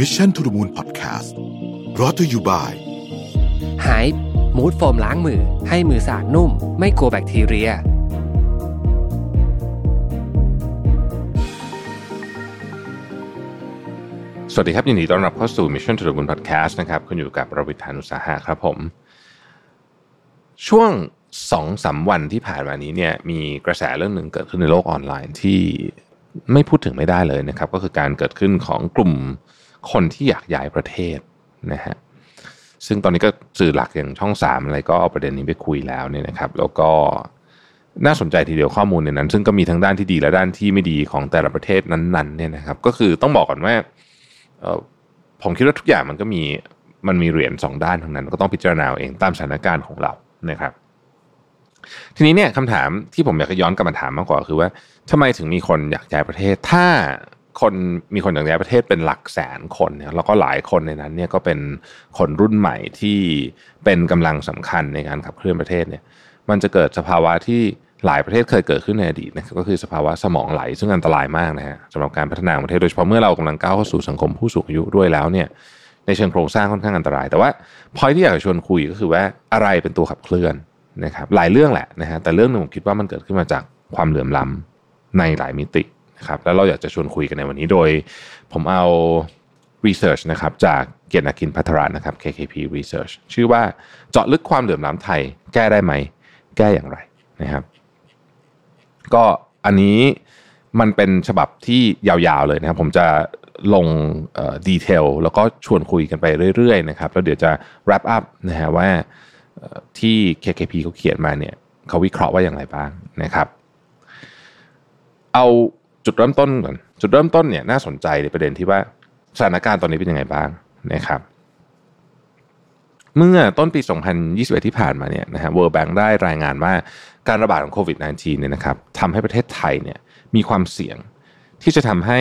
Mission to the Moon Podcast รอ t ธออยู่บ่ายหายมูดโฟมล้างมือ ให้มือสะอาดนุ่ม ไม่กลัวแบคทีเรีย สวัสดีครับ ยินดีต้อนรับเข้าสู่ Mission to the Moon Podcast นะครับคุณอยู่กับรวิทานุสาหะครับผม ช่วงสองสาวันที่ผ่านมานี้เนี่ยมีกระแสเรื่องหนึ่งเกิดขึ้นในโลกออนไลน์ที่ไม่พูดถึงไม่ได้เลยนะครับ ก็คือการเกิดขึ้นของกลุ่ม คนที่อยากย้ายประเทศนะฮะซึ่งตอนนี้ก็สื่อหลักอย่างช่องสามอะไรก็เอาประเด็นนี้ไปคุยแล้วเนี่ยนะครับ แล้วก็น่าสนใจทีเดียวข้อมูลในนั้น ซึ่งก็มีทั้งด้านที่ดีและด้านที่ไม่ดีของแต่ละประเทศนั้นๆเนี่ยนะครับ ก็คือต้องบอกก่อนว่าผมคิดว่าทุกอย่างมันก็มีมันมีเหรียญสองด้านทั้งนั้น ก็ต้องพิจารณาเองตามสถานการณ์ของเรานะครับ ทีนี้เนี่ยคำถามที่ผมอยากจะย้อนกลับมาถามมากกว่าคือว่าทำไมถึงมีคนอยากย้ายประเทศ ถ้า คนมีคนอยากย้ายประเทศเป็นหลักแสนคนเนี่ยแล้วก็หลายคนในนั้นเนี่ยก็เป็นคนรุ่นใหม่ที่เป็นกำลังสำคัญในการขับเคลื่อนประเทศเนี่ย มันจะเกิดสภาวะที่หลายประเทศเคยเกิดขึ้นในอดีตนะครับก็คือสภาวะสมองไหล ซึ่งอันตรายมากนะฮะสำหรับการพัฒนาประเทศโดยเฉพาะเมื่อเรากำลังก้าวเข้าสู่สังคมผู้สูงอายุด้วยแล้วเนี่ยในเชิงโครงสร้างค่อนข้างอันตราย แต่ว่าพอยที่อยากจะชวนคุยก็คือว่าอะไรเป็นตัวขับเคลื่อนนะครับหลายเรื่องแหละนะฮะแต่เรื่องหนึ่งผมคิดว่ามันเกิดขึ้นมาจากความเหลื่อมล้ำในหลายมิติ นะครับแล้วเราอยากจะชวนคุยกันในวันนี้โดย ผมเอา research นะครับจากเกียรตินาคินพัทรานะครับ KKP Research ชื่อว่าเจาะลึกความเหลื่อมล้ำไทย แก้ได้ไหม แก้อย่างไรนะครับ ก็อันนี้มันเป็นฉบับที่ยาวๆเลยนะครับ ผมจะลงดีเทลแล้วก็ชวนคุยกันไปเรื่อยๆนะครับ แล้วเดี๋ยวจะ wrap up นะฮะว่าที่ KKP เขาเขียนมาเนี่ยเขาวิเคราะห์ว่าอย่างไรบ้างนะครับ เอา จุดเริ่มต้นก่อนจุดเริ่มต้นเนี่ยน่าสนใจในประเด็นที่ว่าสถานการณ์ตอนนี้เป็นยังไงบ้างนะครับ เมื่อต้นปี 2021 ที่ผ่านมาเนี่ยนะฮะ World Bank ได้รายงานว่าการระบาดของโควิด -19 เนี่ยนะครับทำให้ประเทศไทยเนี่ยมีความเสี่ยงที่จะทำให้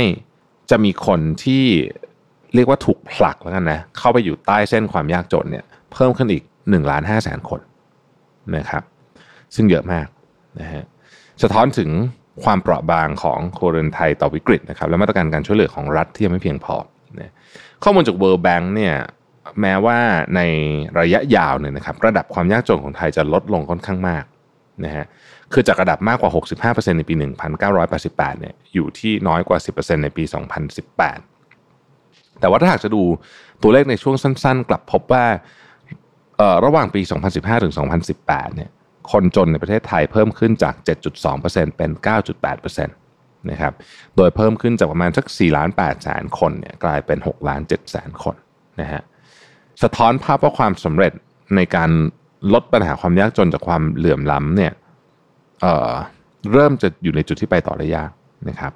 จะมีคนที่เรียกว่าถูกผลักแล้วกันนะเข้าไปอยู่ใต้เส้นความยากจนเนี่ยเพิ่มขึ้นอีก1ล้าน5แสนคนนะครับ ซึ่งเยอะมากนะฮะสะท้อนถึง ความเปราะบางของโครนไทยต่อวิกฤตนะครับและมาตรการการช่วยเหลือของรัฐที่ยังไม่เพียงพอนะข้อมูลจาก World Bank เนี่ยแม้ว่าในระยะยาวเนี่ยนะครับระดับความยากจนของไทยจะลดลงค่อนข้างมากนะฮะคือจากระดับมากกว่า 65%ในปี 1988เนี่ยอยู่ที่น้อยกว่า 10%ในปี 2018 แต่ว่าถ้าหากจะดูตัวเลขในช่วงสั้นๆ กลับพบว่าระหว่างปี 2015 ถึง 2018 เนี่ย คนจนในประเทศไทยเพิ่มขึ้นจาก 7.2%เป็น 9.8%นะครับ โดยเพิ่มขึ้นจากประมาณสัก4ล้าน8แสนคนเนี่ยกลายเป็น6ล้าน7แสนคนนะฮะ สะท้อนภาพว่าความสำเร็จในการลดปัญหาความยากจนจากความเหลื่อมล้ำเนี่ยเเริ่มจะอยู่ในจุดที่ไปต่อได้ยากนะครับ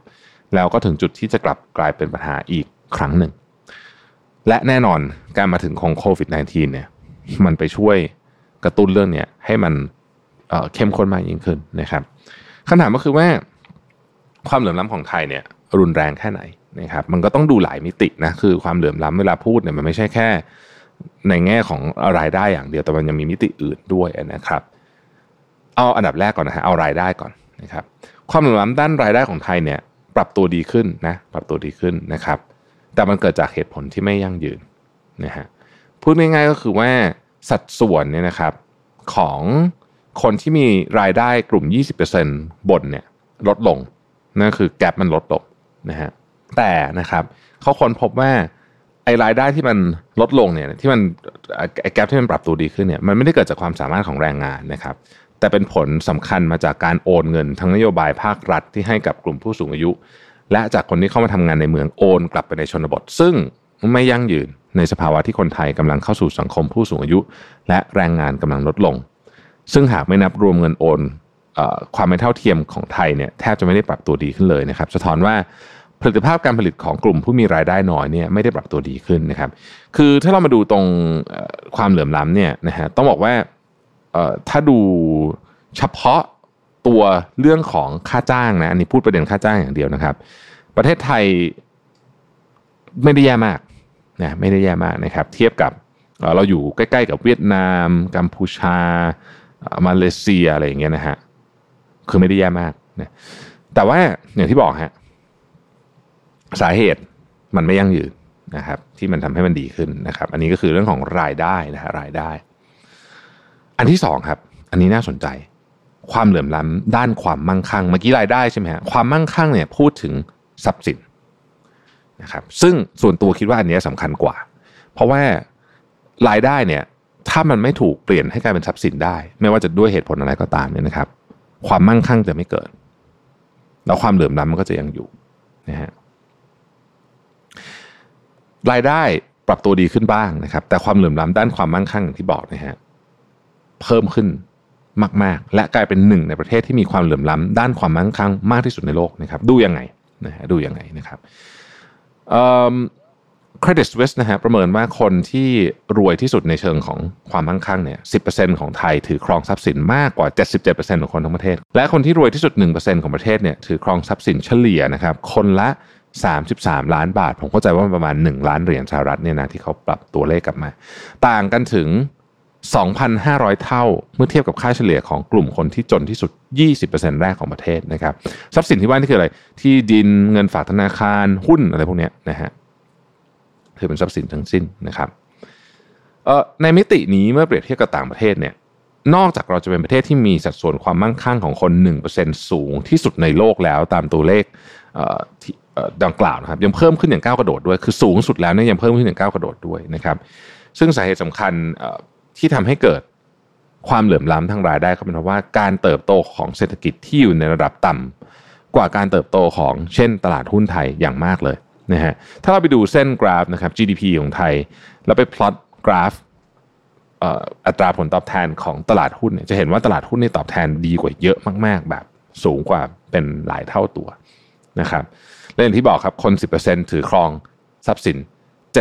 แล้วก็ถึงจุดที่จะกลับกลายเป็นปัญหาอีกครั้งหนึ่ง และแน่นอนการมาถึงของโควิด -19 เนี่ยมันไปช่วยกระตุ้นเรื่องนี้ให้มัน เข้มข้นมากยิ่งขึ้นนะครับคำถามก็คือว่าความเหลื่อมล้ำของไทยเนี่ยรุนแรงแค่ไหนนะครับมันก็ต้องดูหลายมิตินะคือความเหลื่อมล้ำเวลาพูดเนี่ยมันไม่ใช่แค่ ในแง่ของรายได้อย่างเดียวแต่มันยังมีมิติอื่นด้วยนะครับ เอาอันดับแรกก่อนนะฮะเอารายได้ก่อนนะครับความเหลื่อมล้ำด้านรายได้ของไทยเนี่ยปรับตัวดีขึ้นนะปรับตัวดีขึ้นนะครับ แต่มันเกิดจากเหตุผลที่ไม่ยั่งยืนนะฮะพูดง่ายๆก็คือว่าสัดส่วนเนี่ยนะครับของ คนที่มีรายได้กลุ่ม 20%บนเนี่ยลดลงนั่นคือแกลบมันลดลงนะฮะแต่นะครับเขาค้นพบว่าไอ้รายได้ที่มันลดลงเนี่ยที่มันไอ้แกลบที่มันปรับตัวดีขึ้นเนี่ยมันไม่ได้เกิดจากความสามารถของแรงงานนะครับ แต่เป็นผลสำคัญมาจากการโอนเงินทั้งนโยบายภาครัฐที่ให้กับกลุ่มผู้สูงอายุ และจากคนที่เข้ามาทำงานในเมืองโอนกลับไปในชนบท ซึ่งไม่ยั่งยืนในสภาวะที่คนไทยกำลังเข้าสู่สังคมผู้สูงอายุ และแรงงานกำลังลดลง ซึ่งหากไม่นับรวมเงินโอนความไม่เท่าเทียมของไทยเนี่ยแทบจะไม่ได้ปรับตัวดีขึ้นเลยนะครับสะท้อนว่าผลิตภาพการผลิตของกลุ่มผู้มีรายได้น้อยเนี่ยไม่ได้ปรับตัวดีขึ้นนะครับ คือถ้าเรามาดูตรงความเหลื่อมล้ำเนี่ยนะฮะต้องบอกว่าถ้าดูเฉพาะตัวเรื่องของค่าจ้างนะอันนี้พูดประเด็นค่าจ้างอย่างเดียวนะครับ ประเทศไทยไม่ได้แย่มากนะไม่ได้แย่มากนะครับ เทียบกับเราอยู่ใกล้ ๆ กับเวียดนาม กัมพูชา มาเลเซียอะไรอย่างเงี้ยนะฮะคือไม่ได้แย่มากนะแต่ว่าอย่างที่บอกฮะสาเหตุมันไม่ยั่งยืนนะครับ ที่มันทำให้มันดีขึ้นนะครับ อันนี้ก็คือเรื่องของรายได้นะฮะรายได้ อันที่สองครับ อันนี้น่าสนใจ ความเหลื่อมล้ำด้านความมั่งคั่งเมื่อกี้รายได้ใช่ไหมฮะความมั่งคั่งเนี่ยพูดถึงทรัพย์สินนะครับ ซึ่งส่วนตัวคิดว่าอันนี้สำคัญกว่า เพราะว่ารายได้เนี่ย ถ้ามันไม่ถูกเปลี่ยนให้กลายเป็นทรัพย์สินได้ ไม่ว่าจะด้วยเหตุผลอะไรก็ตามเนี่ยนะครับ ความมั่งคั่งจะไม่เกิด แล้วความเหลื่อมล้ำมันก็จะยังอยู่นะฮะรายได้ปรับตัวดีขึ้นบ้างนะครับ แต่ความเหลื่อมล้ำด้านความมั่งคั่งอย่างที่บอกนะฮะเพิ่มขึ้นมาก ๆ และกลายเป็นหนึ่งในประเทศที่มีความเหลื่อมล้ำด้านความมั่งคั่งมากที่สุดในโลกนะครับ ดูยังไงนะฮะดูยังไงนะครับ เครดิตสวิสนะฮะประเมินว่าคนที่รวยที่สุดในเชิงของความมั่งคั่งเนี่ยสิของไทยถือครองทรัพย์สินมากกว่า 77%ของคนทั้งประเทศ และคนที่รวยที่สุด 1%ของประเทศเนี่ยถือครองทรัพย์สินเฉลี่ยนะครับคนละ 33 ล้านบาท ผมเข้าใจว่าประมาณ 1 ล้านเหรียญสหรัฐเนี่ยนะที่เขาปรับตัวเลขกลับมา ต่างกันถึง 2,500 เท่าเมื่อเทียบกับค่าเฉลี่ยของกลุ่มคนที่จนที่สุด 20%แรกของประเทศนะครับทรัพย์สินที่ว่านี่คืออะไร ที่ดินเงินฝากธนาคารหุ้นอะไรพวกนี้นะฮะ ถือเป็นทรัพย์สินทั้งสิ้นนะครับในมิตินี้เมื่อเปรียบเทียบกับต่างประเทศเนี่ยนอกจากเราจะเป็นประเทศที่มีสัดส่วนความมั่งคั่งของคน 1%สูงที่สุดในโลกแล้วตามตัวเลขดังกล่าวนะครับยังเพิ่มขึ้นอย่างก้าวกระโดดด้วยคือสูงสุดแล้วเนี่ยยังเพิ่มขึ้นอย่างก้าวกระโดดด้วยนะครับ ซึ่งสาเหตุสำคัญที่ทำให้เกิดความเหลื่อมล้ำทางรายได้ก็เป็นเพราะว่าการเติบโตของเศรษฐกิจที่อยู่ในระดับต่ำกว่าการเติบโตของเช่นตลาดหุ้นไทยอย่างมากเลย นะฮะถ้าเราไปดูเส้นกราฟนะครับ GDP ของไทย แล้วไปพลอตกราฟอัตราผลตอบแทนของตลาดหุ้นเนี่ยจะเห็นว่าตลาดหุ้นนี่ตอบแทนดีกว่าเยอะมาก ๆ แบบสูงกว่าเป็นหลายเท่าตัวนะครับและอย่างที่บอกครับคน 10%ถือครองทรัพย์สิน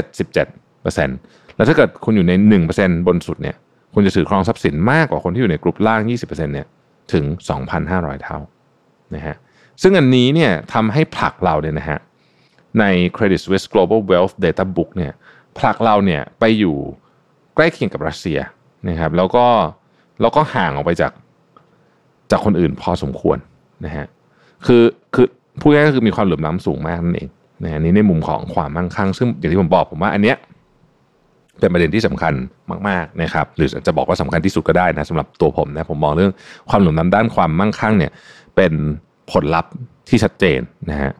77%แล้วถ้าเกิดคุณอยู่ใน 1%บนสุดเนี่ยคุณจะถือครองทรัพย์สินมากกว่าคนที่อยู่ในกลุ่มล่าง 20%เนี่ยถึง 2,500 เท่านะฮะซึ่งอันนี้เนี่ยทำให้ผลักเราเนี่ยนะฮะ ใน Credit Suisse Global Wealth Data Book เนี่ยผลักเราเนี่ยไปอยู่ใกล้เคียงกับรัสเซียนะครับแล้วก็แล้วก็ห่างออกไปจากจากคนอื่นพอสมควรนะฮะคือคือพูดง่ายก็คือมีความเหลื่อมล้ำสูงมากนั่นเองนะฮะนี้ในมุมของความมั่งคั่ง ซึ่งอย่างที่ผมบอกผมว่าอันเนี้ยเป็นประเด็นที่สำคัญมากๆนะครับหรือจะบอกว่าสำคัญที่สุดก็ได้นะสำหรับตัวผมนะผมมองเรื่องความเหลื่อมล้ำด้านความมั่งคั่งเนี่ยเป็นผลลัพธ์ที่ชัดเจนนะฮะ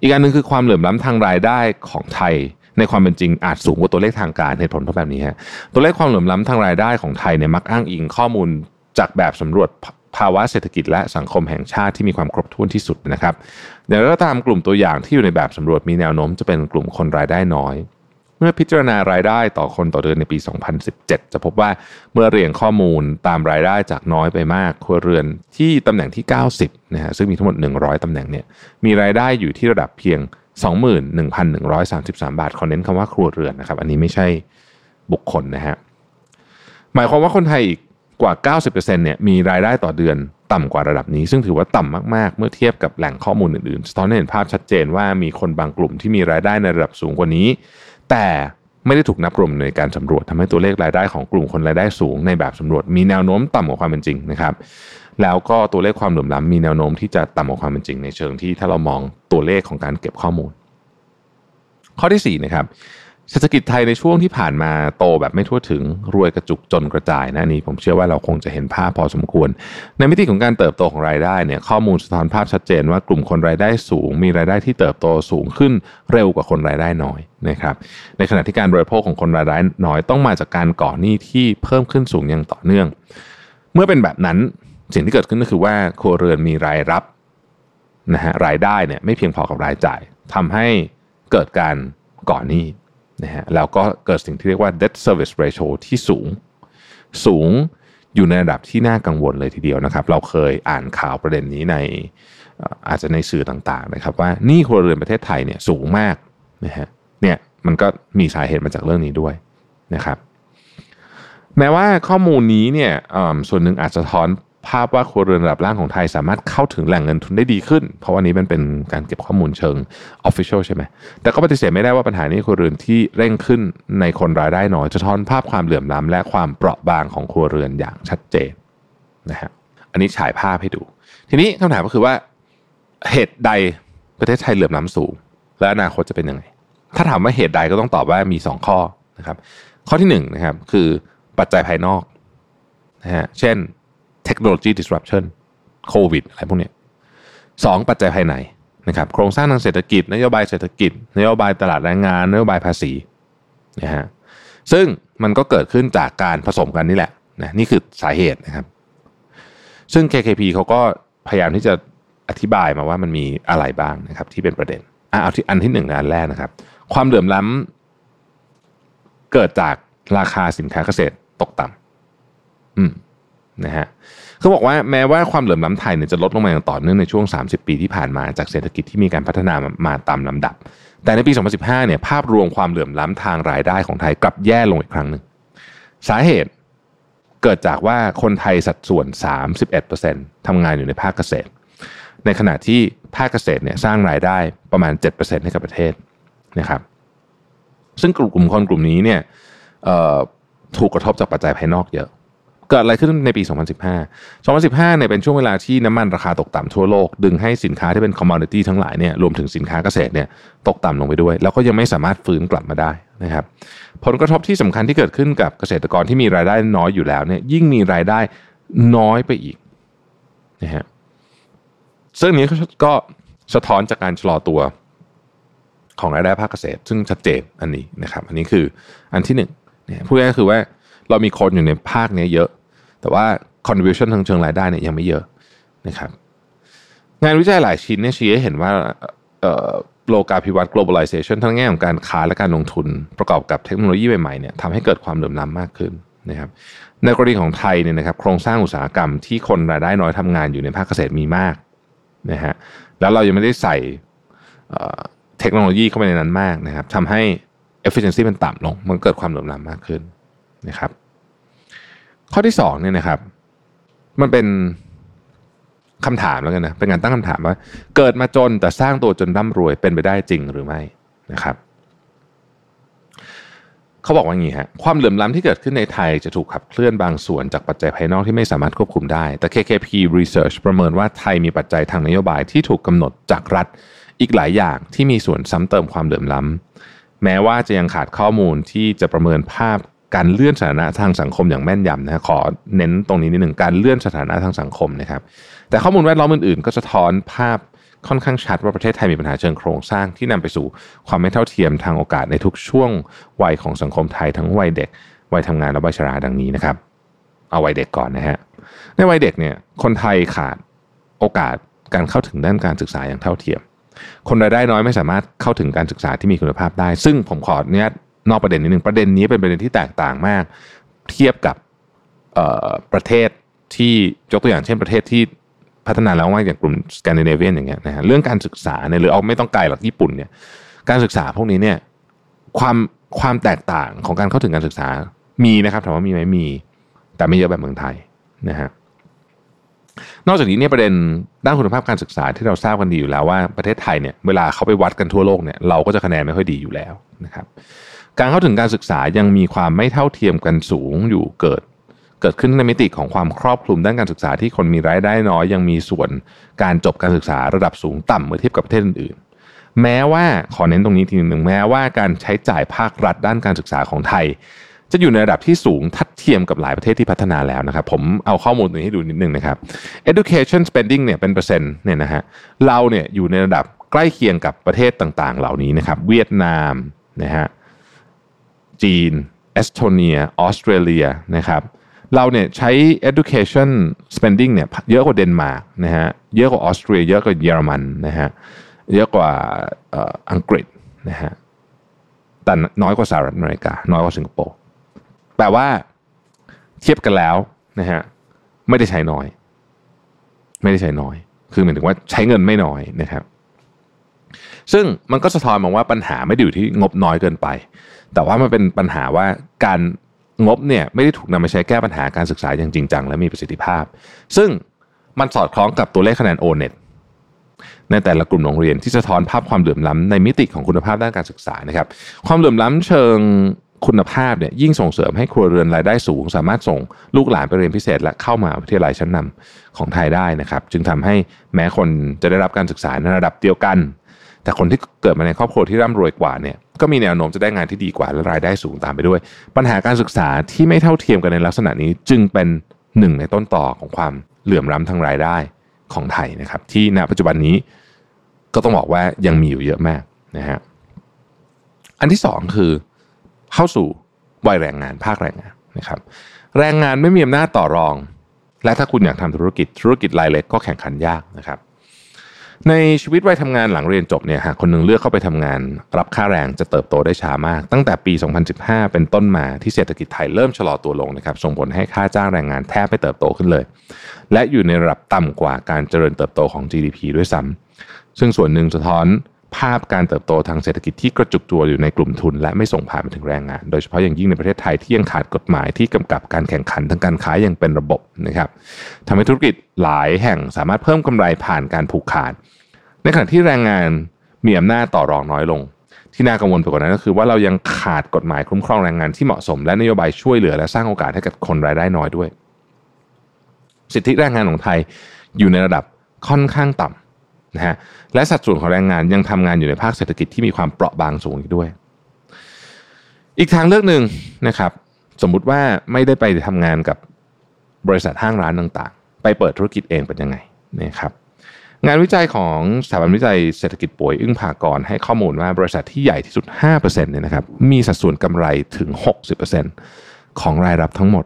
อีกอันหนึ่งคือความเหลื่อมล้ำทางรายได้ของไทย ในความเป็นจริงอาจสูงกว่าตัวเลขทางการเหตุผลเพราะแบบนี้ฮะตัวเลขความเหลื่อมล้ำทางรายได้ของไทยเนี่ยมักอ้างอิงข้อมูลจากแบบสำรวจภาวะเศรษฐกิจและสังคมแห่งชาติที่มีความครบถ้วนที่สุดนะครับอย่างไรก็ตามกลุ่มตัวอย่างที่อยู่ในแบบสำรวจมีแนวโน้มจะเป็นกลุ่มคนรายได้น้อย เมื่อพิจารณารายได้ต่อคนต่อเดือนในปี 2017 จะพบว่าเมื่อเรียงข้อมูลตามรายได้จากน้อยไปมากครัวเรือนที่ตำแหน่งที่ 90นะฮะซึ่งมีทั้งหมด 100 ตำแหน่งเนี่ยมีรายได้อยู่ที่ระดับเพียง 21,133 บาทขอเน้นคำว่าครัวเรือนนะครับ อันนี้ไม่ใช่บุคคลนะฮะหมายความว่าคนไทยอีกกว่า 90%เนี่ยมีรายได้ต่อเดือนต่ำกว่าระดับนี้ ซึ่งถือว่าต่ำมาก ๆ เมื่อเทียบกับแหล่งข้อมูลอื่นๆสะท้อนให้เห็นภาพชัดเจนว่ามีคนบางกลุ่มที่มีรายได้ในระดับสูงกว่านี้ แต่ไม่ได้ถูกนับรวมในการสำรวจทำให้ตัวเลขรายได้ของกลุ่มคนรายได้สูงในแบบสำรวจ มีแนวโน้มต่ำกว่าความเป็นจริงนะครับ แล้วก็ตัวเลขความเหลื่อมล้ำมีแนวโน้มที่จะต่ำกว่าความเป็นจริงในเชิงที่ถ้าเรามองตัวเลขของการเก็บข้อมูล ข้อที่4นะครับ เศรษฐกิจไทยในช่วงที่ผ่านมาโตแบบไม่ทั่วถึงรวยกระจุกจนกระจายนะนี้ผมเชื่อว่าเราคงจะเห็นภาพพอสมควร ในมิติของการเติบโตของรายได้เนี่ยข้อมูลสะท้อนภาพชัดเจนว่ากลุ่มคนรายได้สูง มีรายได้ที่เติบโตสูงขึ้นเร็วกว่าคนรายได้น้อยนะครับในขณะที่การบริโภคของคนรายได้น้อยต้องมาจากการก่อหนี้ที่เพิ่มขึ้นสูงอย่างต่อเนื่อง เมื่อเป็นแบบนั้นสิ่งที่เกิดขึ้นก็คือว่าครัวเรือนมีรายรับนะฮะรายได้เนี่ยไม่เพียงพอกับรายจ่ายทำให้เกิดการก่อหนี้ นะฮะแล้วก็เกิดสิ่งที่เรียกว่า debt service ratio ที่สูง สูงอยู่ในระดับที่น่ากังวลเลยทีเดียวนะครับ เราเคยอ่านข่าวประเด็นนี้ในอาจจะในสื่อต่างๆนะครับ ว่านี่ครัวเรือนประเทศไทยเนี่ยสูงมากนะฮะเนี่ยมันก็มีสาเหตุมาจากเรื่องนี้ด้วยนะครับ แม้ว่าข้อมูลนี้เนี่ยส่วนหนึ่งอาจจะท้อน ภาพว่าครัวเรือนระดับล่างของไทย สามารถเข้าถึงแหล่งเงินทุนได้ดีขึ้น เพราะวันนี้มันเป็นการเก็บข้อมูลเชิง Official ใช่ไหมแต่ก็ปฏิเสธไม่ได้ว่าปัญหานี้ครัวเรือนที่เร่งขึ้นในคนรายได้น้อยจะท้อนภาพความเหลื่อมล้ำและความเปราะบางของครัวเรือนอย่างชัดเจนนะฮะอันนี้ฉายภาพให้ดู ทีนี้คำถามก็คือว่าเหตุใดประเทศไทยเหลื่อมล้ำสูง และอนาคตจะเป็นยังไง ถ้าถามว่าเหตุใดก็ต้องตอบว่ามี 2 ข้อนะครับ ข้อที่1นนะครับคือปัจจัยภายนอกนะฮะเช่น เทคโนโลยี disruption โควิดอะไรพวกนี้สองปัจจัยภายในนะครับโครงสร้างทางเศรษฐกิจ นโยบายเศรษฐกิจ นโยบายตลาดแรงงาน นโยบายภาษีนะฮะซึ่งมันก็เกิดขึ้นจากการผสมกันนี่แหละนะนี่คือสาเหตุนะครับ ซึ่ง KKP เขาก็พยายามที่จะอธิบายมาว่ามันมีอะไรบ้างนะครับ ที่เป็นประเด็นอะเอาที่อันที่หนึ่งอันแรกนะครับ ความเหลื่อมล้ำเกิดจากราคาสินค้าเกษตรตกต่ำอืม นะฮะเขาบอกว่าแม้ว่าความเหลื่อมล้ำไทยเนี่ยจะลดลงมาอย่างต่อเนื่องในช่วง 30 ปีที่ผ่านมาจากเศรษฐกิจที่มีการพัฒนามาตามลำดับ แต่ในปี 2015 เนี่ยภาพรวมความเหลื่อมล้ำทางรายได้ของไทยกลับแย่ลงอีกครั้งหนึ่งสาเหตุเกิดจากว่าคนไทยสัดส่วน 31%ทำงานอยู่ในภาคเกษตร ในขณะที่ภาคเกษตรเนี่ยสร้างรายได้ประมาณ 7%ให้กับประเทศนะครับ ซึ่งกลุ่มคนกลุ่มนี้เนี่ยถูกกระทบจากปัจจัยภายนอกเยอะ เกิดอะไรขึ้นในปี 2015 2015เนี่ยเป็นช่วงเวลาที่น้ำมันราคาตกต่ำทั่วโลก ดึงให้สินค้าที่เป็นคอมมอนดิตี้ทั้งหลายเนี่ยรวมถึงสินค้าเกษตรเนี่ยตกต่ำลงไปด้วย แล้วก็ยังไม่สามารถฟื้นกลับมาได้นะครับผลกระทบที่สำคัญที่เกิดขึ้นกับเกษตรกรที่มีรายได้น้อยอยู่แล้วเนี่ยยิ่งมีรายได้น้อยไปอีกนะฮะซึ่งนี้ก็สะท้อนจากการชะลอตัวของรายได้ภาคเกษตร ซึ่งชัดเจนอันนี้นะครับ อันนี้คืออันที่หนึ่งเนี่ยพูดง่ายๆคือว่าเรามีคนอยู่ในภาคนี้เยอะ แต่ว่า contribution ทางเชิงรายได้เนี่ยยังไม่เยอะนะครับงานวิจัยหลายชิ้นเนี่ยชี้ให้เห็นว่าโลกาภิวัตน์ globalization ทั้งแง่ของการค้าและการลงทุนประกอบกับเทคโนโลยีใหม่ๆเนี่ยทำให้เกิดความเหลื่อมล้ำมากขึ้นนะครับในกรณีของไทยเนี่ยนะครับโครงสร้างอุตสาหกรรมที่คนรายได้น้อยทำงานอยู่ในภาคเกษตรมีมากนะฮะแล้วเรายังไม่ได้ใส่เทคโนโลยีเข้าไปในนั้นมากนะครับทำให้ efficiency มันต่ำลง มันเกิดความเหลื่อมล้ำมากขึ้นนะครับ ข้อที่สองเนี่ยนะครับ มันเป็นคำถามแล้วกันนะเป็นการตั้งคำถามว่า เกิดมาจนแต่สร้างตัวจนร่ำรวยเป็นไปได้จริงหรือไม่นะครับเขาบอกว่าอย่างนี้ฮะความเหลื่อมล้ำที่เกิดขึ้นในไทยจะถูกขับเคลื่อนบางส่วนจากปัจจัยภายนอกที่ไม่สามารถควบคุมได้ แต่ KKP Research ประเมินว่าไทยมีปัจจัยทางนโยบายที่ถูกกำหนดจากรัฐอีกหลายอย่างที่มีส่วนซ้ำเติมความเหลื่อมล้ำแม้ว่าจะยังขาดข้อมูลที่จะประเมินภาพ การเลื่อนสถานะทางสังคมอย่างแม่นยำนะขอเน้นตรงนี้นิดหนึ่งการเลื่อนสถานะทางสังคมนะครับ แต่ข้อมูลแวดล้อมอื่นๆ ก็จะท้อนภาพค่อนข้างชัดว่าประเทศไทยมีปัญหาเชิงโครงสร้างที่นำไปสู่ความไม่เท่าเทียมทางโอกาสในทุกช่วงวัยของสังคมไทยทั้งวัยเด็กวัยทำงานและวัยชราดังนี้นะครับ เอาวัยเด็กก่อนนะฮะในวัยเด็กเนี่ยคนไทยขาดโอกาสการเข้าถึงด้านการศึกษาอย่างเท่าเทียม คนรายได้น้อยไม่สามารถเข้าถึงการศึกษาที่มีคุณภาพได้ ซึ่งผมขอเนี้ย นอกประเด็นนิดหนึ่งประเด็นนี้เป็นประเด็นที่แตกต่างมาก เทียบกับประเทศที่ยกตัวอย่างเช่นประเทศที่พัฒนาแล้วว่าอย่างกลุ่มสแกนดิเนเวียนอย่างเงี้ยนะฮะเรื่องการศึกษาเนี่ยหรือเอาไม่ต้องไกลหรอกญี่ปุ่นเนี่ยการศึกษาพวกนี้เนี่ยความความแตกต่างของการเข้าถึงการศึกษามีนะครับถามว่ามีไหมมี แต่ไม่เยอะแบบเมืองไทยนะฮะนอกจากนี้เนี่ยประเด็นด้านคุณภาพการศึกษาที่เราทราบกันดีอยู่แล้วว่าประเทศไทยเนี่ยเวลาเขาไปวัดกันทั่วโลกเนี่ยเราก็จะคะแนนไม่ค่อยดีอยู่แล้วนะครับ การเข้าถึงการศึกษายังมีความไม่เท่าเทียมกันสูงอยู่เกิด เกิดขึ้นในมิติของความครอบคลุมด้านการศึกษาที่คนมีรายได้น้อยยังมีส่วนการจบการศึกษาระดับสูงต่ำเมื่อเทียบกับประเทศอื่นแม้ว่าขอเน้นตรงนี้ทีหนึ่งแม้ว่าการใช้จ่ายภาครัฐด้านการศึกษาของไทย จะอยู่ในระดับที่สูงทัดเทียมกับหลายประเทศที่พัฒนาแล้วนะครับ ผมเอาข้อมูลตรงนี้ให้ดูนิดนึงนะครับ education spending เนี่ยเป็นเปอร์เซ็นต์เนี่ยนะฮะเราเนี่ยอยู่ในระดับใกล้เคียงกับประเทศต่างๆ เหล่านี้นะครับ เวียดนามนะฮะ จีนเอสโตเนียออสเตรเลียนะครับเราเนี่ยใช้ education spending เนี่ยเยอะกว่าเดนมาร์กนะฮะเยอะกว่าออสเตรียเยอะกว่าเยอรมันนะฮะเยอะกว่าอังกฤษนะฮะแต่น้อยกว่าสหรัฐอเมริกา น้อยกว่าสิงคโปร์แปลว่าเทียบกันแล้วนะฮะไม่ได้ใช้น้อย ไม่ได้ใช้น้อย คือหมายถึงว่าใช้เงินไม่น้อยนะครับ ซึ่งมันก็สะท้อนมองว่าปัญหาไม่ได้อยู่ที่งบน้อยเกินไป แต่ว่ามันเป็นปัญหาว่าการงบเนี่ยไม่ได้ถูกนำมาใช้แก้ปัญหาการศึกษาอย่างจริงจังและมีประสิทธิภาพ ซึ่งมันสอดคล้องกับตัวเลขคะแนนโอเน็ตในแต่ละกลุ่มโรงเรียนที่สะท้อนภาพความเหลื่อมล้าในมิติของคุณภาพด้านการศึกษานะครับ ความเหลื่อมล้าเชิงคุณภาพเนี่ยยิ่งส่งเสริมให้ครัวเรือนรายได้สูง สามารถส่งลูกหลานไปเรียนพิเศษ และเข้ามาวิทยาลัยชั้นนำของไทยได้นะครับ จึงทำให้แม้คนจะได้รับการศึกษาในระดับเดียวกัน แต่คนที่เกิดมาในครอบครัวที่ร่ำรวยกว่าเนี่ยก็มีแนวโน้มจะได้งานที่ดีกว่าและรายได้สูงตามไปด้วย ปัญหาการศึกษาที่ไม่เท่าเทียมกันในลักษณะนี้จึงเป็นหนึ่งในต้นต่อของความเหลื่อมล้ำทางรายได้ของไทยนะครับ ที่ณปัจจุบันนี้ก็ต้องบอกว่ายังมีอยู่เยอะมากนะฮะอันที่สองคือเข้าสู่วัยแรงงานภาคแรงงานนะครับ แรงงานไม่มีอำนาจต่อรอง และถ้าคุณอยากทำธุรกิจธุรกิจรายเล็กก็แข่งขันยากนะครับ ในชีวิตวัยทำงานหลังเรียนจบเนี่ยหากคนหนึ่งเลือกเข้าไปทำงาน รับค่าแรงจะเติบโตได้ช้ามาก ตั้งแต่ปี 2015 เป็นต้นมาที่เศรษฐกิจไทยเริ่มชะลอตัวลงนะครับส่งผลให้ค่าจ้างแรงงานแทบไม่เติบโตขึ้นเลย และอยู่ในระดับต่ำกว่าการเจริญเติบโตของ GDP ด้วยซ้ำซึ่งส่วนหนึ่งสะท้อนภาพการเติบโตทางเศรษฐกิจที่กระจุกตัวอยู่ในกลุ่มทุน และไม่ส่งผ่านไปถึงแรงงาน โดยเฉพาะอย่างยิ่งในประเทศไทยที่ยังขาดกฎหมายที่กำกับการแข่งขันทางการค้าอย่างเป็นระบบนะครับทำให้ธุรกิจหลายแห่งสามารถเพิ่มกำไรผ่านการผูกขาด ในขณะที่แรงงานมีอำนาจต่อรองน้อยลง ที่น่ากังวลไปกว่านั้นก็คือว่าเรายังขาดกฎหมายคุ้มครองแรงงานที่เหมาะสม และนโยบายช่วยเหลือและสร้างโอกาสให้กับคนรายได้น้อยด้วย สิทธิแรงงานของไทยอยู่ในระดับค่อนข้างต่ำนะฮะและสัดส่วนของแรงงานยังทำงานอยู่ในภาคเศรษฐกิจที่มีความเปราะบางสูงอีกด้วย อีกทางเลือกหนึ่งนะครับ สมมุติว่าไม่ได้ไปทำงานกับบริษัทห้างร้านต่างๆ ไปเปิดธุรกิจเองเป็นยังไงนะครับ งานวิจัยของสถาบันวิจัยเศรษฐกิจป่วยอึ้งพากรให้ข้อมูลว่าบริษัทที่ใหญ่ที่สุด 5%เนี่ยนะครับมีสัดส่วนกำไรถึง 60%ของรายรับทั้งหมด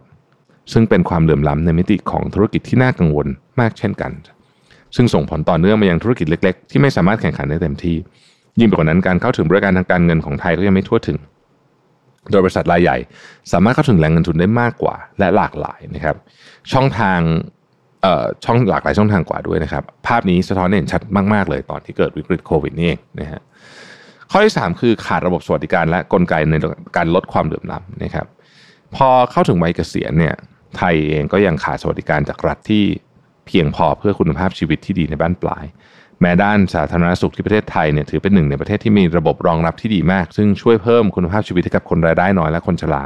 ซึ่งเป็นความเหลื่อมล้ำในมิติของธุรกิจที่น่ากังวลมากเช่นกัน ซึ่งส่งผลต่อเนื่องมายังธุรกิจเล็ก ๆ ที่ไม่สามารถแข่งขันได้เต็มที่ ยิ่งไปกว่านั้นการเข้าถึงบริการทางการเงินของไทยก็ยังไม่ทั่วถึง โดยบริษัทรายใหญ่ สามารถเข้าถึงแหล่งเงินทุนได้มากกว่า และหลากหลายนะครับช่องทาง ช่องหลากหลายช่องทางกว่าด้วยนะครับ ภาพนี้สะท้อนเห็นชัดมาก ๆ เลยตอนที่เกิดวิกฤตโควิดนี่เองนะฮะข้อที่ 3 คือขาดระบบสวัสดิการและกลไกในการลดความเหลื่อมล้ำนะครับ พอเข้าถึงวัยเกษียณเนี่ยไทยเองก็ยังขาดสวัสดิการจากรัฐที่เพียงพอเพื่อคุณภาพชีวิตที่ดีในบ้านปลาย แม้ด้านสาธารณสุขที่ประเทศไทยเนี่ยถือเป็นหนึ่งในประเทศที่มีระบบรองรับที่ดีมาก ซึ่งช่วยเพิ่มคุณภาพชีวิตให้กับคนรายได้น้อยและคนชรา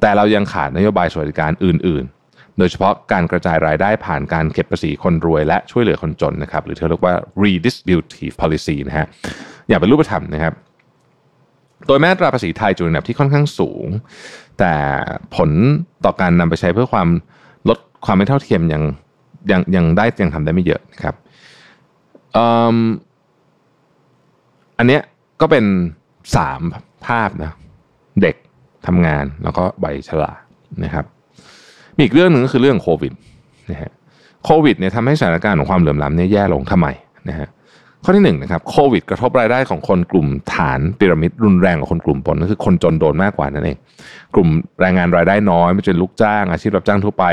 แต่เรายังขาดนโยบายสวัสดิการอื่นๆ โดยเฉพาะการกระจายรายได้ผ่านการเก็บภาษีคนรวย และช่วยเหลือคนจนนะครับหรือที่เรียกว่า redistributive policy นะฮะอย่างเป็นรูปธรรมนะครับ โดยแม้ตราภาษีไทยจุดอันดับที่ค่อนข้างสูง แต่ผลต่อการนำไปใช้เพื่อความลดความไม่เท่าเทียมยังยังยังได้ยังทำได้ไม่เยอะนะครับอันเนี้ยก็เป็นสามภาพนะเด็กทำงานแล้วก็ใบชรานะครับ มีอีกเรื่องหนึ่งก็คือเรื่องโควิดนะฮะโควิดเนี่ยทำให้สถานการณ์ของความเหลื่อมล้ำเนี่ยแย่ลงทำไมนะฮะข้อที่หนึ่งนะครับโควิดกระทบรายได้ของคนกลุ่มฐานพีระมิดรุนแรงกว่าคนกลุ่มบนก็คือคนจนโดนมากกว่านั่นเองกลุ่มแรงงานรายได้น้อยไม่ใช่ลูกจ้าง อาชีพรับจ้างทั่วไป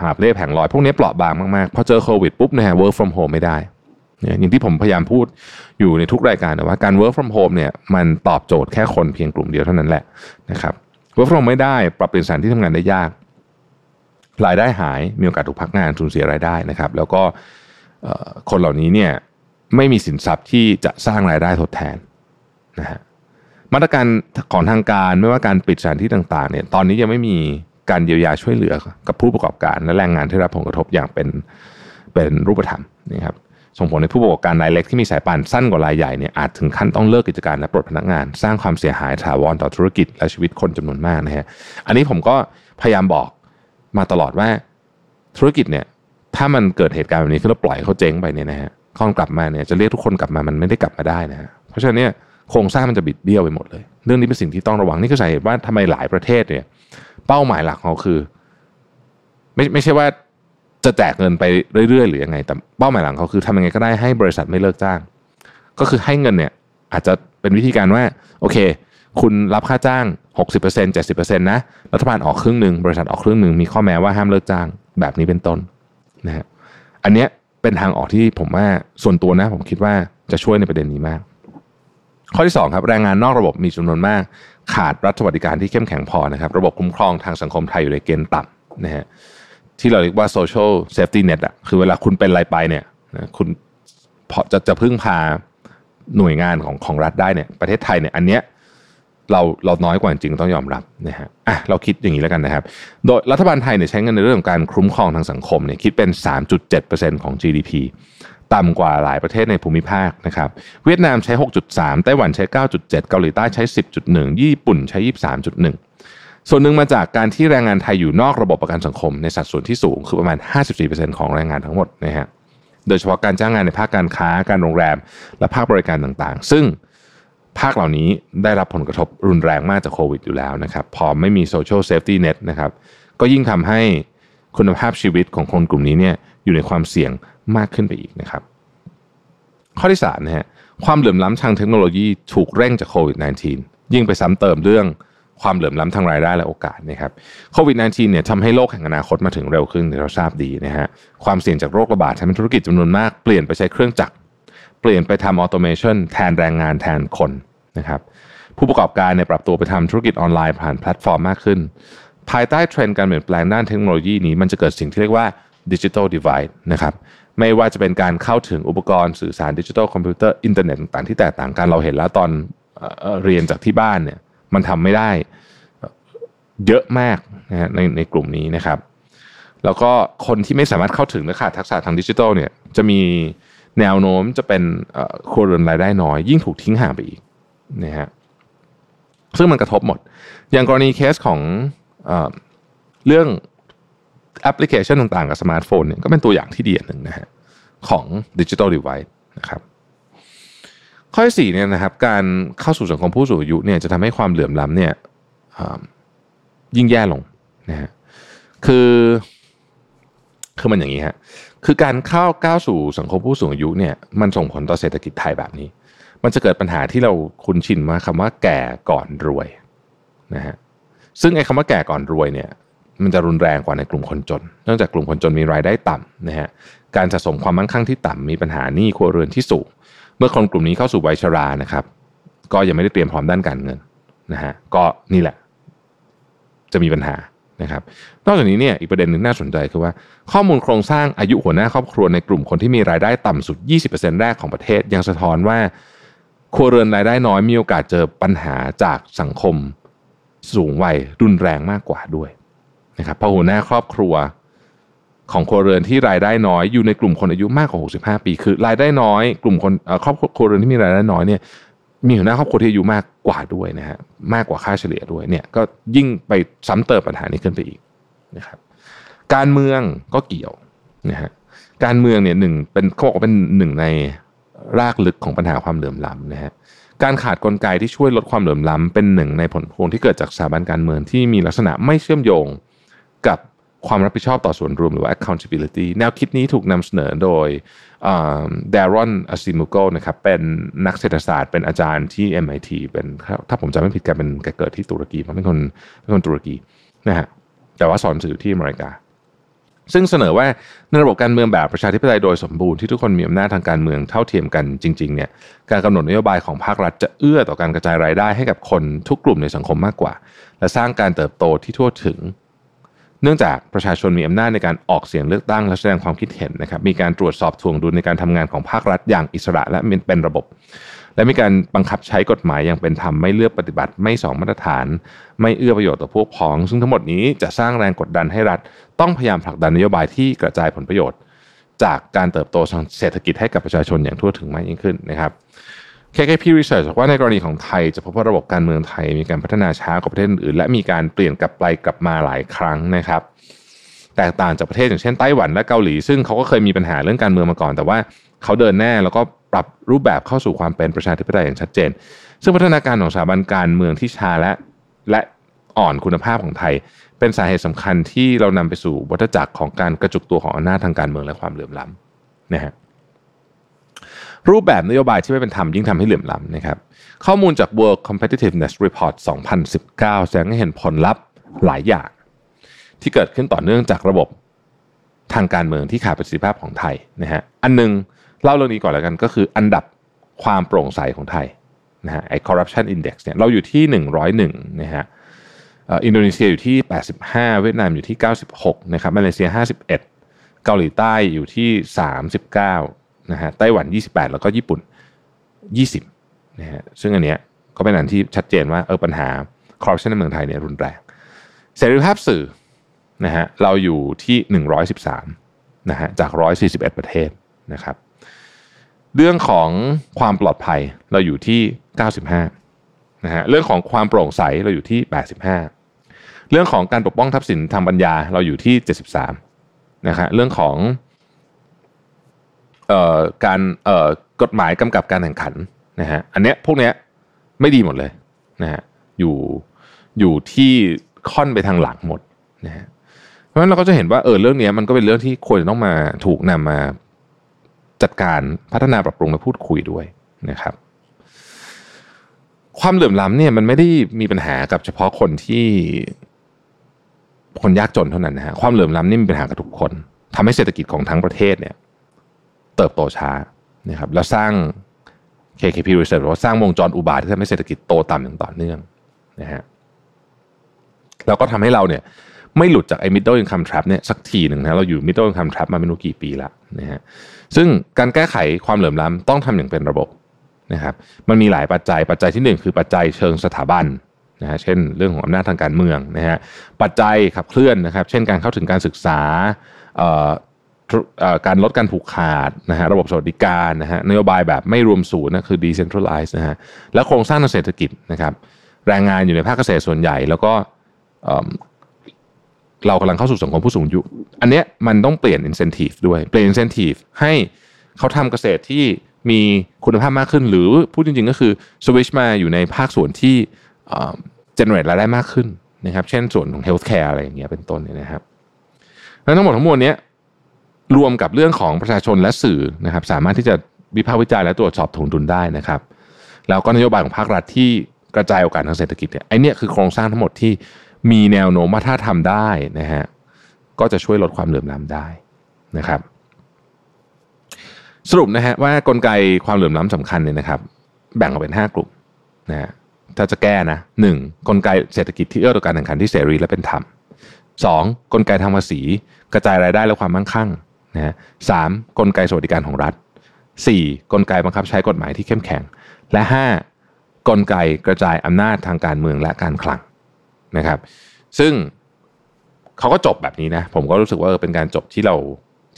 หาบเล่แผงลอย พวกนี้เปราะบางมากๆพอเจอโควิดปุ๊บนะฮะ work from home ไม่ได้อย่างที่ผมพยายามพูดอยู่ในทุกรายการนะว่าการ work from home เนี่ยมันตอบโจทย์แค่คนเพียงกลุ่มเดียวเท่านั้นแหละนะครับ work from home ไม่ได้ปรับเปลี่ยนสถานที่ทำงานได้ยาก รายได้หายมีโอกาสถูกพักงานสูญเสียรายได้นะครับ แล้วก็คนเหล่านี้เนี่ยไม่มีสินทรัพย์ที่จะสร้างรายได้ทดแทนนะฮะมาตรการของทางการไม่ว่าการปิดสถานที่ต่างๆเนี่ยตอนนี้ยังไม่มีการเยียวยาช่วยเหลือกับผู้ประกอบการและแรงงานที่รับผลกระทบอย่างเป็นเป็นรูปธรรมนะครับส่งผลให้ผู้ประกอบการรายเล็กที่มีสายป่านสั้นกว่ารายใหญ่เนี่ยอาจถึงขั้นต้องเลิกกิจการและปลดพนักงาน สร้างความเสียหายถาวรต่อธุรกิจและชีวิตคนจำนวนมากนะฮะอันนี้ผมก็พยายามบอก มาตลอดว่าธุรกิจเนี่ยถ้ามันเกิดเหตุการณ์แบบนี้ขึ้นแล้วปล่อยเขาเจ๊งไปเนี่ยนะฮะคอนกลับมาเนี่ยจะเรียกทุกคนกลับมามันไม่ได้กลับมาได้นะฮะเพราะฉะนั้นเนี่ยโครงสร้างมันจะบิดเบี้ยวไปหมดเลย เรื่องนี้เป็นสิ่งที่ต้องระวังนี่คือสาเหตุว่าทำไมหลายประเทศเนี่ย เป้าหมายหลักของเขาคือ ไม่ไม่ใช่ว่าจะแจกเงินไปเรื่อยๆหรือยังไง แต่เป้าหมายหลังเขาคือทำยังไงก็ได้ให้บริษัทไม่เลิกจ้าง ก็คือให้เงินเนี่ย อาจจะเป็นวิธีการว่า โอเค คุณรับค่าจ้าง 60% 70%นะรัฐบาลออกครึ่งหนึ่งบริษัทออกครึ่งหนึ่งมีข้อแม้ว่าห้ามเลิกจ้างแบบนี้เป็นต้นนะฮะอันเนี้ยเป็นทางออกที่ผมว่าส่วนตัวนะ ผมคิดว่าจะช่วยในประเด็นนี้มาก ข้อที่2ครับแรงงานนอกระบบมีจำนวนมาก ขาดรัฐสวัสดิการที่เข้มแข็งพอนะครับ ระบบคุ้มครองทางสังคมไทยอยู่ในเกณฑ์ต่ำนะฮะที่เราเรียกว่า social safety net อะคือเวลาคุณเป็นอะไรไปเนี่ยคุณพอจะจะพึ่งพาหน่วยงานของของรัฐได้เนี่ยประเทศไทยเนี่ยอันเนี้ย เราเราน้อยกว่าจริงต้องยอมรับนะฮะอะเราคิดอย่างนี้แล้วกันนะครับ โดยรัฐบาลไทยเนี่ยใช้เงินในเรื่องของการคุ้มครองทางสังคมเนี่ยคิดเป็น 3.7%ของ GDP ตต่ำกว่าหลายประเทศในภูมิภาคนะครับ เวียดนามใช้ 6.3 ไต้หวันใช้ 9.7 เกาหลีใต้ใช้ 10.1 ญี่ปุ่นใช้ 23.1 ส่วนหนึ่งมาจากการที่แรงงานไทยอยู่นอกระบบประกันสังคม ในสัดส่วนที่สูงคือประมาณ 54%ของแรงงานทั้งหมดนะฮะโดยเฉพาะการจ้างงานในภาคการค้าการโรงแรม และภาคบริการต่างๆ ซึ่ง ภาคเหล่านี้ได้รับผลกระทบรุนแรงมากจากโควิดอยู่แล้วนะครับ พอไม่มี social safety net นะครับ ก็ยิ่งทำให้คุณภาพชีวิตของคนกลุ่มนี้เนี่ยอยู่ในความเสี่ยงมากขึ้นไปอีกนะครับ ข้อที่3นะฮะความเหลื่อมล้ำทางเทคโนโลยีถูกเร่งจากโควิด -19 ยิ่งไปซ้ำเติมเรื่องความเหลื่อมล้ำทางรายได้และโอกาสนะครับโควิด -19 เนี่ยทำให้โลกแห่งอนาคตมาถึงเร็วขึ้นเราทราบดีนะฮะความเสี่ยงจากโรคระบาดทำให้ธุรกิจจำนวนมากเปลี่ยนไปใช้เครื่องจักร เปลี่ยนไปทำ automation แทนแรงงานแทนคน นะครับผู้ประกอบการเนี่ยปรับตัวไปทำธุรกิจออนไลน์ผ่านแพลตฟอร์มมากขึ้น ภายใต้เทรนด์การเปลี่ยนแปลงด้านเทคโนโลยีนี้มันจะเกิดสิ่งที่เรียกว่า digital divide นะครับไม่ว่าจะเป็นการเข้าถึงอุปกรณ์สื่อสารดิจิทัลคอมพิวเตอร์อินเทอร์เน็ตต่างๆที่แตกต่างกันเราเห็นแล้วตอนเรียนจากที่บ้านเนี่ยมันทำไม่ได้เยอะมากนะฮะในในกลุ่มนี้นะครับ แล้วก็คนที่ไม่สามารถเข้าถึงและขาดทักษะทางดิจิทัลเนี่ยจะมีแนวโน้มจะเป็นครัวเรือนรายได้น้อย ยิ่งถูกทิ้งห่างไปอีก นะฮะซึ่งมันกระทบหมด อย่างกรณีเคสของเอเรื่องแอปพลิเคชันต่างๆ กับสมาร์ทโฟนเนี่ยก็เป็นตัวอย่างที่ดีหนึ่งนะฮะของ digital divide นะครับข้อที่สี่เนี่ยนะครับการเข้าสู่สังคมผู้สูงอายุเนี่ยจะทำให้ความเหลื่อมล้ำเนี่ยยิ่งแย่ลงนะฮะคือคือมันอย่างนี้ฮะคือการเข้าก้าวสู่สังคมผู้สูงอายุเนี่ยมันส่งผลต่อเศรษฐกิจไทยแบบนี้ มันจะเกิดปัญหาที่เราคุ้นชินว่าคำว่าแก่ก่อนรวยนะฮะซึ่งไอ้คำว่าแก่ก่อนรวยเนี่ยมันจะรุนแรงกว่าในกลุ่มคนจน เนื่องจากกลุ่มคนจนมีรายได้ต่ำนะฮะการสะสมความมั่งคั่งที่ต่ำมีปัญหาหนี้ครัวเรือนที่สูง เมื่อคนกลุ่มนี้เข้าสู่วัยชรานะครับ ก็ยังไม่ได้เตรียมพร้อมด้านการเงินนะฮะก็นี่แหละ จะมีปัญหานะครับ นอกจากนี้เนี่ยอีกประเด็นหนึ่งน่าสนใจคือว่า ข้อมูลโครงสร้างอายุหัวหน้าครอบครัวในกลุ่มคนที่มีรายได้ต่ำสุด 20%แรกของประเทศ ยังสะท้อนว่า ครัวเรือนรายได้น้อยมีโอกาสเจอปัญหาจากสังคมสูงวัยรุนแรงมากกว่าด้วยนะครับพหัวหน้าครอบครัวของครัวเรือนที่รายได้น้อยอยู่ในกลุ่มคนอายุมากกว่า 65 ปี คือรายได้น้อย กลุ่มคนครอบครัวเรือนที่มีรายได้น้อยเนี่ยมีหัวหน้าครอบครัวที่อายุมากกว่าด้วยนะฮะมากกว่าค่าเฉลี่ยด้วยเนี่ยก็ยิ่งไปซ้ำเติมปัญหานี้ขึ้นไปอีกนะครับการเมืองก็เกี่ยวนะฮะการเมืองเนี่ยหนึ่งเป็นเขาบอกว่าเป็นหนึ่งใน รากลึกของปัญหาความเหลื่อมล้ำนะฮะการขาดกลไกที่ช่วยลดความเหลื่อมล้ำเป็นหนึ่งในผลพวงที่เกิดจากสถาบันการเมืองที่มีลักษณะไม่เชื่อมโยงกับความรับผิดชอบต่อส่วนรวมหรือว่า accountability แนวคิดนี้ถูกนำเสนอโดยเดรอนอาซิมูโกนะครับเป็นนักเศรษฐศาสตร์ เป็นอาจารย์ที่ MIT เป็นถ้าผมจำไม่ผิดแกเป็นแกเกิดที่ตุรกีเป็นคนเป็นคนตุรกีนะฮะแต่ว่าสอนสื่อที่อเมริกา ซึ่งเสนอว่าในระบบการเมืองแบบประชาธิปไตยโดยสมบูรณ์ที่ทุกคนมีอำนาจทางการเมืองเท่าเทียมกันจริงๆเนี่ยการกำหนดนโยบายของภาครัฐจะเอื้อต่อการกระจายรายได้ให้กับคนทุกกลุ่มในสังคมมากกว่า และสร้างการเติบโตที่ทั่วถึง เนื่องจากประชาชนมีอำนาจในการออกเสียงเลือกตั้งและแสดงความคิดเห็นนะครับมีการตรวจสอบทวงดุลในการทำงานของภาครัฐอย่างอิสระและเป็นระบบ และมีการบังคับใช้กฎหมายอย่างเป็นธรรมไม่เลือกปฏิบัติไม่สองมาตรฐาน ไม่เอื้อประโยชน์ต่อพวกพ้อง ซึ่งทั้งหมดนี้จะสร้างแรงกดดันให้รัฐ ต้องพยายามผลักดันนโยบายที่กระจายผลประโยชน์ จากการเติบโตทางเศรษฐกิจให้กับประชาชนอย่างทั่วถึงมากยิ่งขึ้นนะครับ KKP Research บอกว่าในกรณีของไทยจะพบว่าระบบการเมืองไทยมีการพัฒนาช้ากว่าประเทศอื่นและมีการเปลี่ยนกลับไปกลับมาหลายครั้งนะครับแตกต่างจากประเทศอย่างเช่นไต้หวันและเกาหลี ซึ่งเขาก็เคยมีปัญหาเรื่องการเมืองมาก่อน แต่ว่าเขาเดินแน่แล้วก็ ปรับรูปแบบเข้าสู่ความเป็นประชาธิปไตยอย่างชัดเจน ซึ่งพัฒนาการของสถาบันการเมืองที่ช้าและและอ่อนคุณภาพของไทย เป็นสาเหตุสำคัญที่เรานำไปสู่วัฏจักรของการกระจุกตัวของอำนาจทางการเมืองและความเหลื่อมล้ำนะฮะรูปแบบนโยบายที่ไม่เป็นธรรมยิ่งทำให้เหลื่อมล้ำนะครับข้อมูลจาก World Competitiveness Report 2019 แสดงให้เห็นผลลัพธ์หลายอย่าง ที่เกิดขึ้นต่อเนื่องจากระบบทางการเมืองที่ขาดประสิทธิภาพของไทยนะฮะอันนึง เล่าเรื่องนี้ก่อนแล้วกันก็คืออันดับความโปร่งใสของไทยนะฮะไอ้ corruption index เนี่ยเราอยู่ที่ 101นะฮะอินโดนีเซียอยู่ที่ 85 เวียดนามอยู่ที่ 96นะครับมาเลเซีย 51 เกาหลีใต้อยู่ที่ 39นะฮะไต้หวัน 28 แล้วก็ญี่ปุ่น 20นะฮะซึ่งอันเนี้ยก็เป็นอันที่ชัดเจนว่าเออปัญหาคอร์รัปชันในเมืองไทยเนี่ยรุนแรงเสรีภาพสื่อนะฮะเราอยู่ที่ 113นะฮะจาก 141 ประเทศนะครับ เรื่องของความปลอดภัยเราอยู่ที่ 95นะฮะเรื่องของความโปร่งใสเราอยู่ที่ 85 เรื่องของการปกป้องทรัพย์สินทางปัญญาเราอยู่ที่ 73นะฮะเรื่องของเอ่อการเอ่อกฎหมายกำกับการแข่งขันนะฮะอันเนี้ยพวกเนี้ยไม่ดีหมดเลยนะฮะอยู่อยู่ที่ค่อนไปทางหลังหมดนะฮะเพราะฉะนั้นเราก็จะเห็นว่าเออเรื่องนี้มันก็เป็นเรื่องที่ควรจะต้องมาถูกนำมา จัดการพัฒนาปรับปรุงและพูดคุยด้วยนะครับ ความเหลื่อมล้ำเนี่ยมันไม่ได้มีปัญหากับเฉพาะคนที่คนยากจนเท่านั้นนะฮะความเหลื่อมล้ำนี่มีปัญหากับทุกคนทำให้เศรษฐกิจของทั้งประเทศเนี่ย เติบโตช้านะครับแล้วสร้าง KKP Research ว่าสร้างวงจรอุบาทที่ทำให้เศรษฐกิจโตต่ำอย่างต่อเนื่องนะฮะแล้วก็ทำให้เราเนี่ย ไม่หลุดจากไอ้ middle income trap เนี่ยสักทีหนึ่งนะเราอยู่ middle income trap มาไม่รู้กี่ปีแล้วนะฮะซึ่งการแก้ไขความเหลื่อมล้ำต้องทำอย่างเป็นระบบนะครับมันมีหลายปัจจัยปัจจัยที่หนึ่งคือปัจจัยเชิงสถาบันนะฮะเช่นเรื่องของอำนาจทางการเมืองนะฮะปัจจัยขับเคลื่อนนะครับ เช่นการเข้าถึงการศึกษาการลดการผูกขาดนะฮะระบบสวัสดิการนะฮะนโยบายแบบไม่รวมศูนย์นะคือ decentralize นะฮะและโครงสร้างทางเศรษฐกิจนะครับ แรงงานอยู่ในภาคเกษตรส่วนใหญ่ แล้วก็ เรากำลังเข้าสู่สังคมผู้สูงอายุ อันเนี้ยมันต้องเปลี่ยน incentive ด้วย เปลี่ยน incentive ให้เขาทำเกษตรที่มีคุณภาพมากขึ้น หรือพูดจริงๆก็คือ switch มาอยู่ในภาคส่วนที่ generate รายได้มากขึ้นนะครับ เช่นส่วนของ healthcare อะไรอย่างเงี้ยเป็นต้นเนี่ยนะครับ แล้วทั้งหมดทั้งมวลนี้รวมกับเรื่องของประชาชนและสื่อนะครับ สามารถที่จะวิพากษ์วิจารณ์และตรวจสอบถงดุลได้นะครับ แล้วก็นโยบายของภาครัฐที่กระจายโอกาสทางเศรษฐกิจเนี่ยไอเนี้ยคือโครงสร้างทั้งหมดที่ มีแนวโน้มว่าถ้าทำได้นะฮะก็จะช่วยลดความเหลื่อมล้ำได้นะครับ สรุปนะฮะว่ากลไกความเหลื่อมล้ำสำคัญเนี่ยนะครับ แบ่งออกเป็น 5 กลุ่มนะฮะถ้าจะแก้นะหนึ่งกลไกเศรษฐกิจที่เอื้อต่อการแข่งขันที่เสรีและเป็นธรรมสองกลไกทางภาษี กระจายรายได้และความมั่งคั่งนะฮะสามกลไกสวัสดิการของรัฐสี่กลไกบังคับใช้กฎหมายที่เข้มแข็ง และห้ากลไกกระจายอำนาจทางการเมืองและการคลัง นะครับ ซึ่งเขาก็จบแบบนี้นะ ผมก็รู้สึกว่าเป็นการจบที่เรา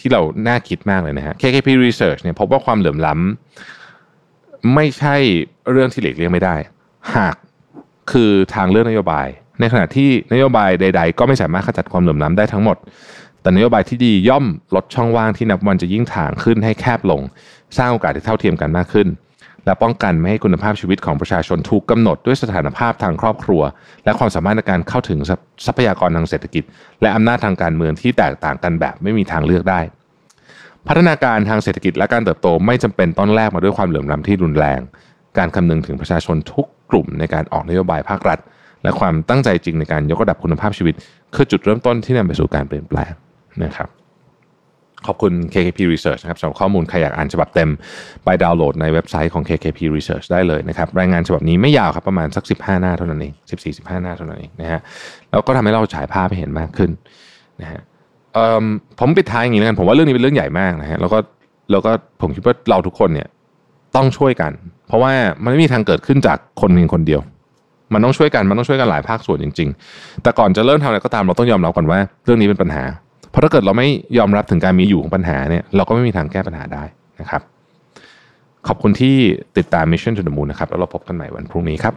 ที่เราน่าคิดมากเลยนะฮะ KKP Research เนี่ยพบว่าความเหลื่อมล้ำไม่ใช่เรื่องที่หลีกเลี่ยงไม่ได้ หากคือทางเลือกนโยบาย ในขณะที่นโยบายใด ๆ ก็ไม่สามารถขจัดความเหลื่อมล้ำได้ทั้งหมด แต่นโยบายที่ดีย่อมลดช่องว่างที่นับวันจะยิ่งถ่างขึ้นให้แคบลง สร้างโอกาสที่เท่าเทียมกันมากขึ้น และป้องกันไม่ให้คุณภาพชีวิตของประชาชนถูกกำหนดด้วยสถานภาพทางครอบครัว และความสามารถในการเข้าถึงทรัพยากรทางเศรษฐกิจ และอำนาจทางการเมืองที่แตกต่างกันแบบไม่มีทางเลือกได้ พัฒนาการทางเศรษฐกิจและการเติบโตไม่จำเป็นต้นแรกมาด้วยความเหลื่อมล้าที่รุนแรง การคำนึงถึงประชาชนทุกกลุ่มในการออกนโยบายภาครัฐ และความตั้งใจจริงในการยกระดับคุณภาพชีวิต คือจุดเริ่มต้นที่นำไปสู่การเปลี่ยนแปลงนะครับ คุณ KKP Research นะครับสำหรับข้อมูลใครอยากอ่านฉบับเต็มไปดาวน์โหลดในเว็บไซต์ของ KKP Research ได้เลยนะครับรายงานฉบับนี้ไม่ยาวครับประมาณสัก 15 หน้าเท่านั้นเอง14-15 หน้าเท่านั้นเองนะฮะแล้วก็ทำให้เราฉายภาพให้เห็นมากขึ้นนะฮะผมปิดท้ายอย่างนี้แล้วกันผมว่าเรื่องนี้เป็นเรื่องใหญ่มากนะฮะแล้วก็แล้วก็ผมคิดว่าเราทุกคนเนี่ยต้องช่วยกัน เพราะว่ามันไม่มีทางเกิดขึ้นจากคนเพียงคนเดียว มันต้องช่วยกันมันต้องช่วยกันหลายภาคส่วนจริง ๆ แต่ก่อนจะเริ่มทำอะไรก็ตามเราต้องยอมรับก่อนว่า เรื่องนี้เป็นปัญหา เพราะถ้าเกิดเราไม่ยอมรับถึงการมีอยู่ของปัญหาเนี่ยเราก็ไม่มีทางแก้ปัญหาได้นะครับ ขอบคุณที่ติดตาม Mission to the Moon นะครับแล้วเราพบกันใหม่วันพรุ่งนี้ครับ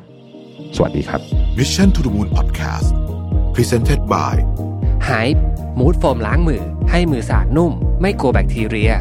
สวัสดีครับ Mission to the Moon Podcast Presented by Hype มูดโฟมล้างมือ ให้มือสะอาดนุ่ม ไม่กลัวแบคทีเรีย